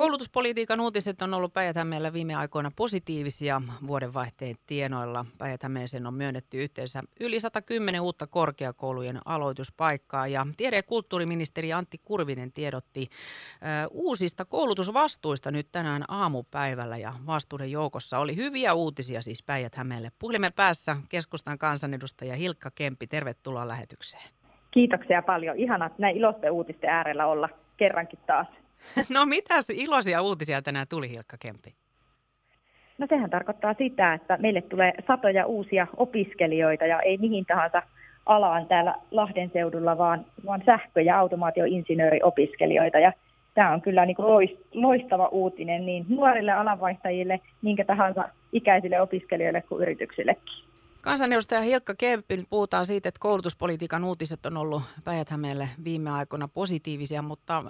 Koulutuspolitiikan uutiset on ollut päijät viime aikoina positiivisia vuodenvaihteen tienoilla. päijät on myönnetty yhteensä yli 110 uutta korkeakoulujen aloituspaikkaa ja tiede- ja kulttuuriministeri Antti Kurvinen tiedotti uh, uusista koulutusvastuista nyt tänään aamupäivällä ja vastuuden joukossa oli hyviä uutisia siis päijät Puhelimen päässä keskustan kansanedustaja Hilkka Kempi, tervetuloa lähetykseen. Kiitoksia paljon. Ihanat näin iloisten uutisten äärellä olla kerrankin taas. No mitäs iloisia uutisia tänään tuli Hilkka Kempi? No sehän tarkoittaa sitä, että meille tulee satoja uusia opiskelijoita ja ei mihin tahansa alaan täällä Lahden seudulla, vaan, vaan sähkö- ja automaatioinsinööriopiskelijoita. Ja tämä on kyllä niin kuin loistava uutinen niin nuorille alanvaihtajille, minkä tahansa ikäisille opiskelijoille kuin yrityksillekin. Kansanedustaja Hilkka Kemppi, puhutaan siitä, että koulutuspolitiikan uutiset on ollut päijät viime aikoina positiivisia, mutta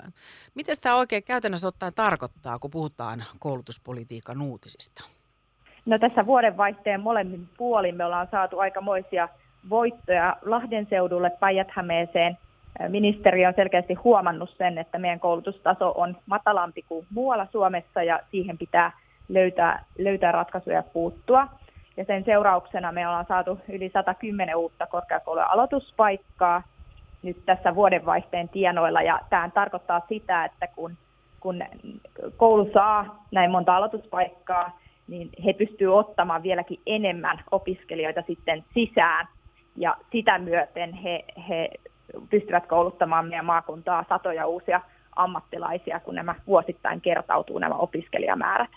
miten tämä oikein käytännössä ottaen tarkoittaa, kun puhutaan koulutuspolitiikan uutisista? No tässä vuodenvaihteen molemmin puolin me ollaan saatu aikamoisia voittoja Lahden seudulle päijät Ministeri on selkeästi huomannut sen, että meidän koulutustaso on matalampi kuin muualla Suomessa ja siihen pitää löytää, löytää ratkaisuja puuttua ja sen seurauksena me ollaan saatu yli 110 uutta korkeakoulujen aloituspaikkaa nyt tässä vuodenvaihteen tienoilla, ja tämä tarkoittaa sitä, että kun, kun koulu saa näin monta aloituspaikkaa, niin he pystyvät ottamaan vieläkin enemmän opiskelijoita sitten sisään, ja sitä myöten he, he pystyvät kouluttamaan meidän maakuntaa satoja uusia ammattilaisia, kun nämä vuosittain kertautuu nämä opiskelijamäärät.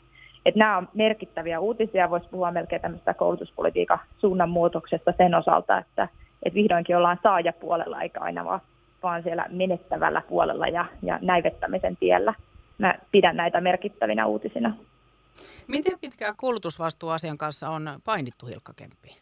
Että nämä on merkittäviä uutisia, voisi puhua melkein tämmöistä koulutuspolitiikan suunnanmuutoksesta sen osalta, että, että vihdoinkin ollaan saajapuolella eikä aina vaan, vaan siellä menettävällä puolella ja, ja näivettämisen tiellä. Mä pidän näitä merkittävinä uutisina. Miten pitkään koulutusvastuuasian kanssa on painittu Hilkka Kemppi?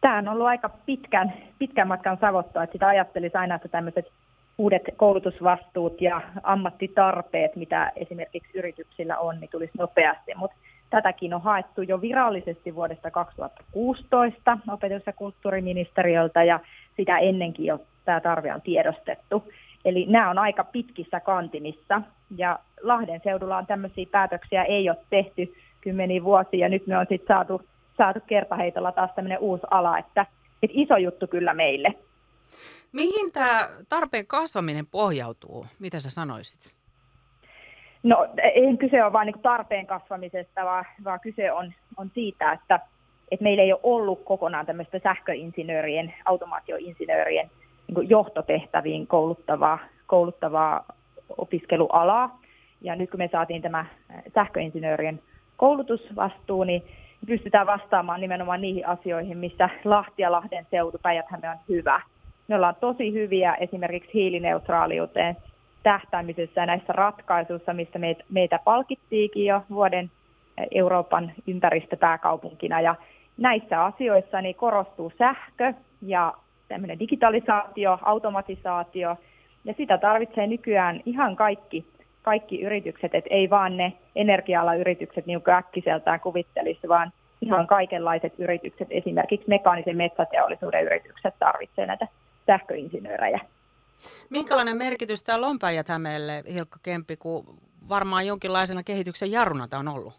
Tämä on ollut aika pitkän, pitkän matkan savottua, että sitä ajattelisi aina, että tämmöiset uudet koulutusvastuut ja ammattitarpeet, mitä esimerkiksi yrityksillä on, niin tulisi nopeasti. Mutta tätäkin on haettu jo virallisesti vuodesta 2016 opetus- ja kulttuuriministeriöltä ja sitä ennenkin jo tämä tarve on tiedostettu. Eli nämä on aika pitkissä kantimissa ja Lahden seudulla on tämmöisiä päätöksiä ei ole tehty kymmeniä vuosia ja nyt me on sitten saatu, saatu kertaheitolla taas tämmöinen uusi ala, että, että iso juttu kyllä meille. Mihin tämä tarpeen kasvaminen pohjautuu? Mitä sä sanoisit? No ei kyse ole vain niin tarpeen kasvamisesta, vaan, vaan kyse on, on siitä, että, että meillä ei ole ollut kokonaan tämmöistä sähköinsinöörien, automaatioinsinöörien niin johtotehtäviin kouluttavaa, kouluttavaa opiskelualaa. Ja nyt kun me saatiin tämä sähköinsinöörien koulutusvastuu, niin pystytään vastaamaan nimenomaan niihin asioihin, missä Lahti ja Lahden seutu, päijät on hyvä. Me ollaan tosi hyviä esimerkiksi hiilineutraaliuteen tähtäämisessä ja näissä ratkaisuissa, mistä meitä, meitä palkittiinkin jo vuoden Euroopan ympäristöpääkaupunkina. Ja näissä asioissa niin korostuu sähkö ja tämmöinen digitalisaatio, automatisaatio, ja sitä tarvitsee nykyään ihan kaikki, kaikki yritykset, että ei vaan ne energia yritykset niin äkkiseltään kuvittelisi, vaan ihan kaikenlaiset yritykset, esimerkiksi mekaanisen metsäteollisuuden yritykset tarvitsevat näitä sähköinsinöörejä. Minkälainen merkitys täällä on päijät Hilkka Kempi, kun varmaan jonkinlaisena kehityksen jarruna tämä on ollut?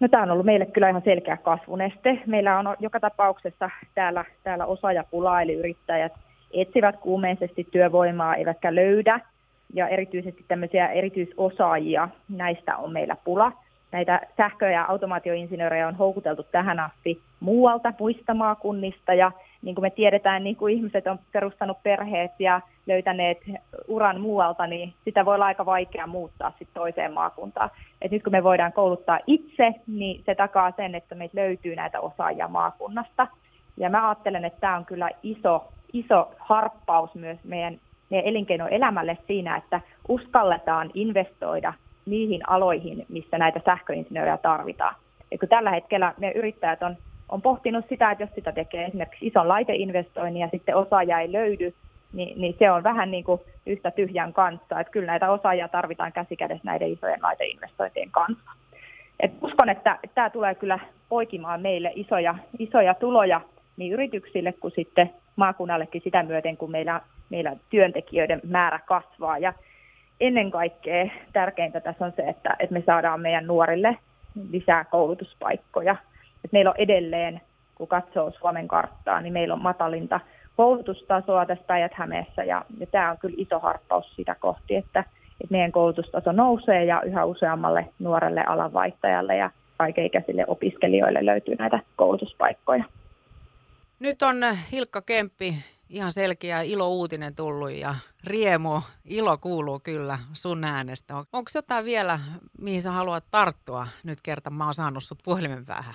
No tämä on ollut meille kyllä ihan selkeä kasvuneste. Meillä on joka tapauksessa täällä, täällä osaajapula, eli yrittäjät etsivät kuumeisesti työvoimaa, eivätkä löydä. Ja erityisesti tämmöisiä erityisosaajia, näistä on meillä pula. Näitä sähkö- ja automaatioinsinöörejä on houkuteltu tähän asti muualta, muista maakunnista, ja niin kuin me tiedetään, niin kuin ihmiset on perustanut perheet ja löytäneet uran muualta, niin sitä voi olla aika vaikea muuttaa sitten toiseen maakuntaan. Et nyt kun me voidaan kouluttaa itse, niin se takaa sen, että meitä löytyy näitä osaajia maakunnasta. Ja mä ajattelen, että tämä on kyllä iso, iso harppaus myös meidän, meidän elinkeinoelämälle siinä, että uskalletaan investoida niihin aloihin, missä näitä sähköinsinöörejä tarvitaan. Et kun tällä hetkellä meidän yrittäjät on on pohtinut sitä, että jos sitä tekee esimerkiksi ison laiteinvestoinnin ja sitten osaaja ei löydy, niin, niin se on vähän niin kuin yhtä tyhjän kanssa. Että kyllä näitä osaajia tarvitaan käsikädessä näiden isojen laiteinvestointien kanssa. Et uskon, että, tämä tulee kyllä poikimaan meille isoja, isoja tuloja niin yrityksille kuin sitten maakunnallekin sitä myöten, kun meillä, meillä työntekijöiden määrä kasvaa. Ja ennen kaikkea tärkeintä tässä on se, että, että me saadaan meidän nuorille lisää koulutuspaikkoja. Et meillä on edelleen, kun katsoo Suomen karttaa, niin meillä on matalinta koulutustasoa tässä Päijät-Hämeessä ja, ja tämä on kyllä iso harppaus sitä kohti, että, että meidän koulutustaso nousee ja yhä useammalle nuorelle alanvaihtajalle ja kaikenikäisille opiskelijoille löytyy näitä koulutuspaikkoja. Nyt on Hilkka Kemppi ihan selkeä ilo-uutinen tullut ja riemu, ilo kuuluu kyllä sun äänestä. Onko jotain vielä, mihin sä haluat tarttua nyt kerta mä oon saanut sut puhelimen päähän?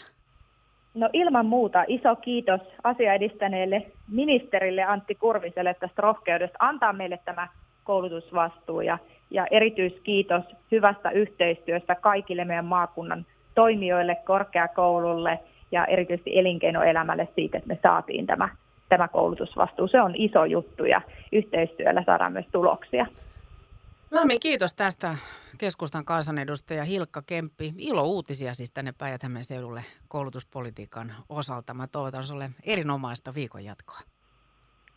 No ilman muuta iso kiitos asiaedistäneelle ministerille Antti Kurviselle tästä rohkeudesta antaa meille tämä koulutusvastuu ja, ja erityiskiitos hyvästä yhteistyöstä kaikille meidän maakunnan toimijoille, korkeakoululle ja erityisesti elinkeinoelämälle siitä, että me saatiin tämä, tämä koulutusvastuu. Se on iso juttu ja yhteistyöllä saadaan myös tuloksia. Lämmin kiitos tästä keskustan kansanedustaja Hilkka Kemppi. Ilo uutisia siis tänne päijät seudulle koulutuspolitiikan osalta. Mä toivotan sulle erinomaista viikon jatkoa.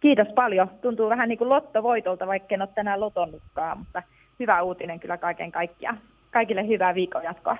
Kiitos paljon. Tuntuu vähän niin kuin lottovoitolta, vaikka en ole tänään lotonnutkaan, mutta hyvä uutinen kyllä kaiken kaikkiaan. Kaikille hyvää viikon jatkoa.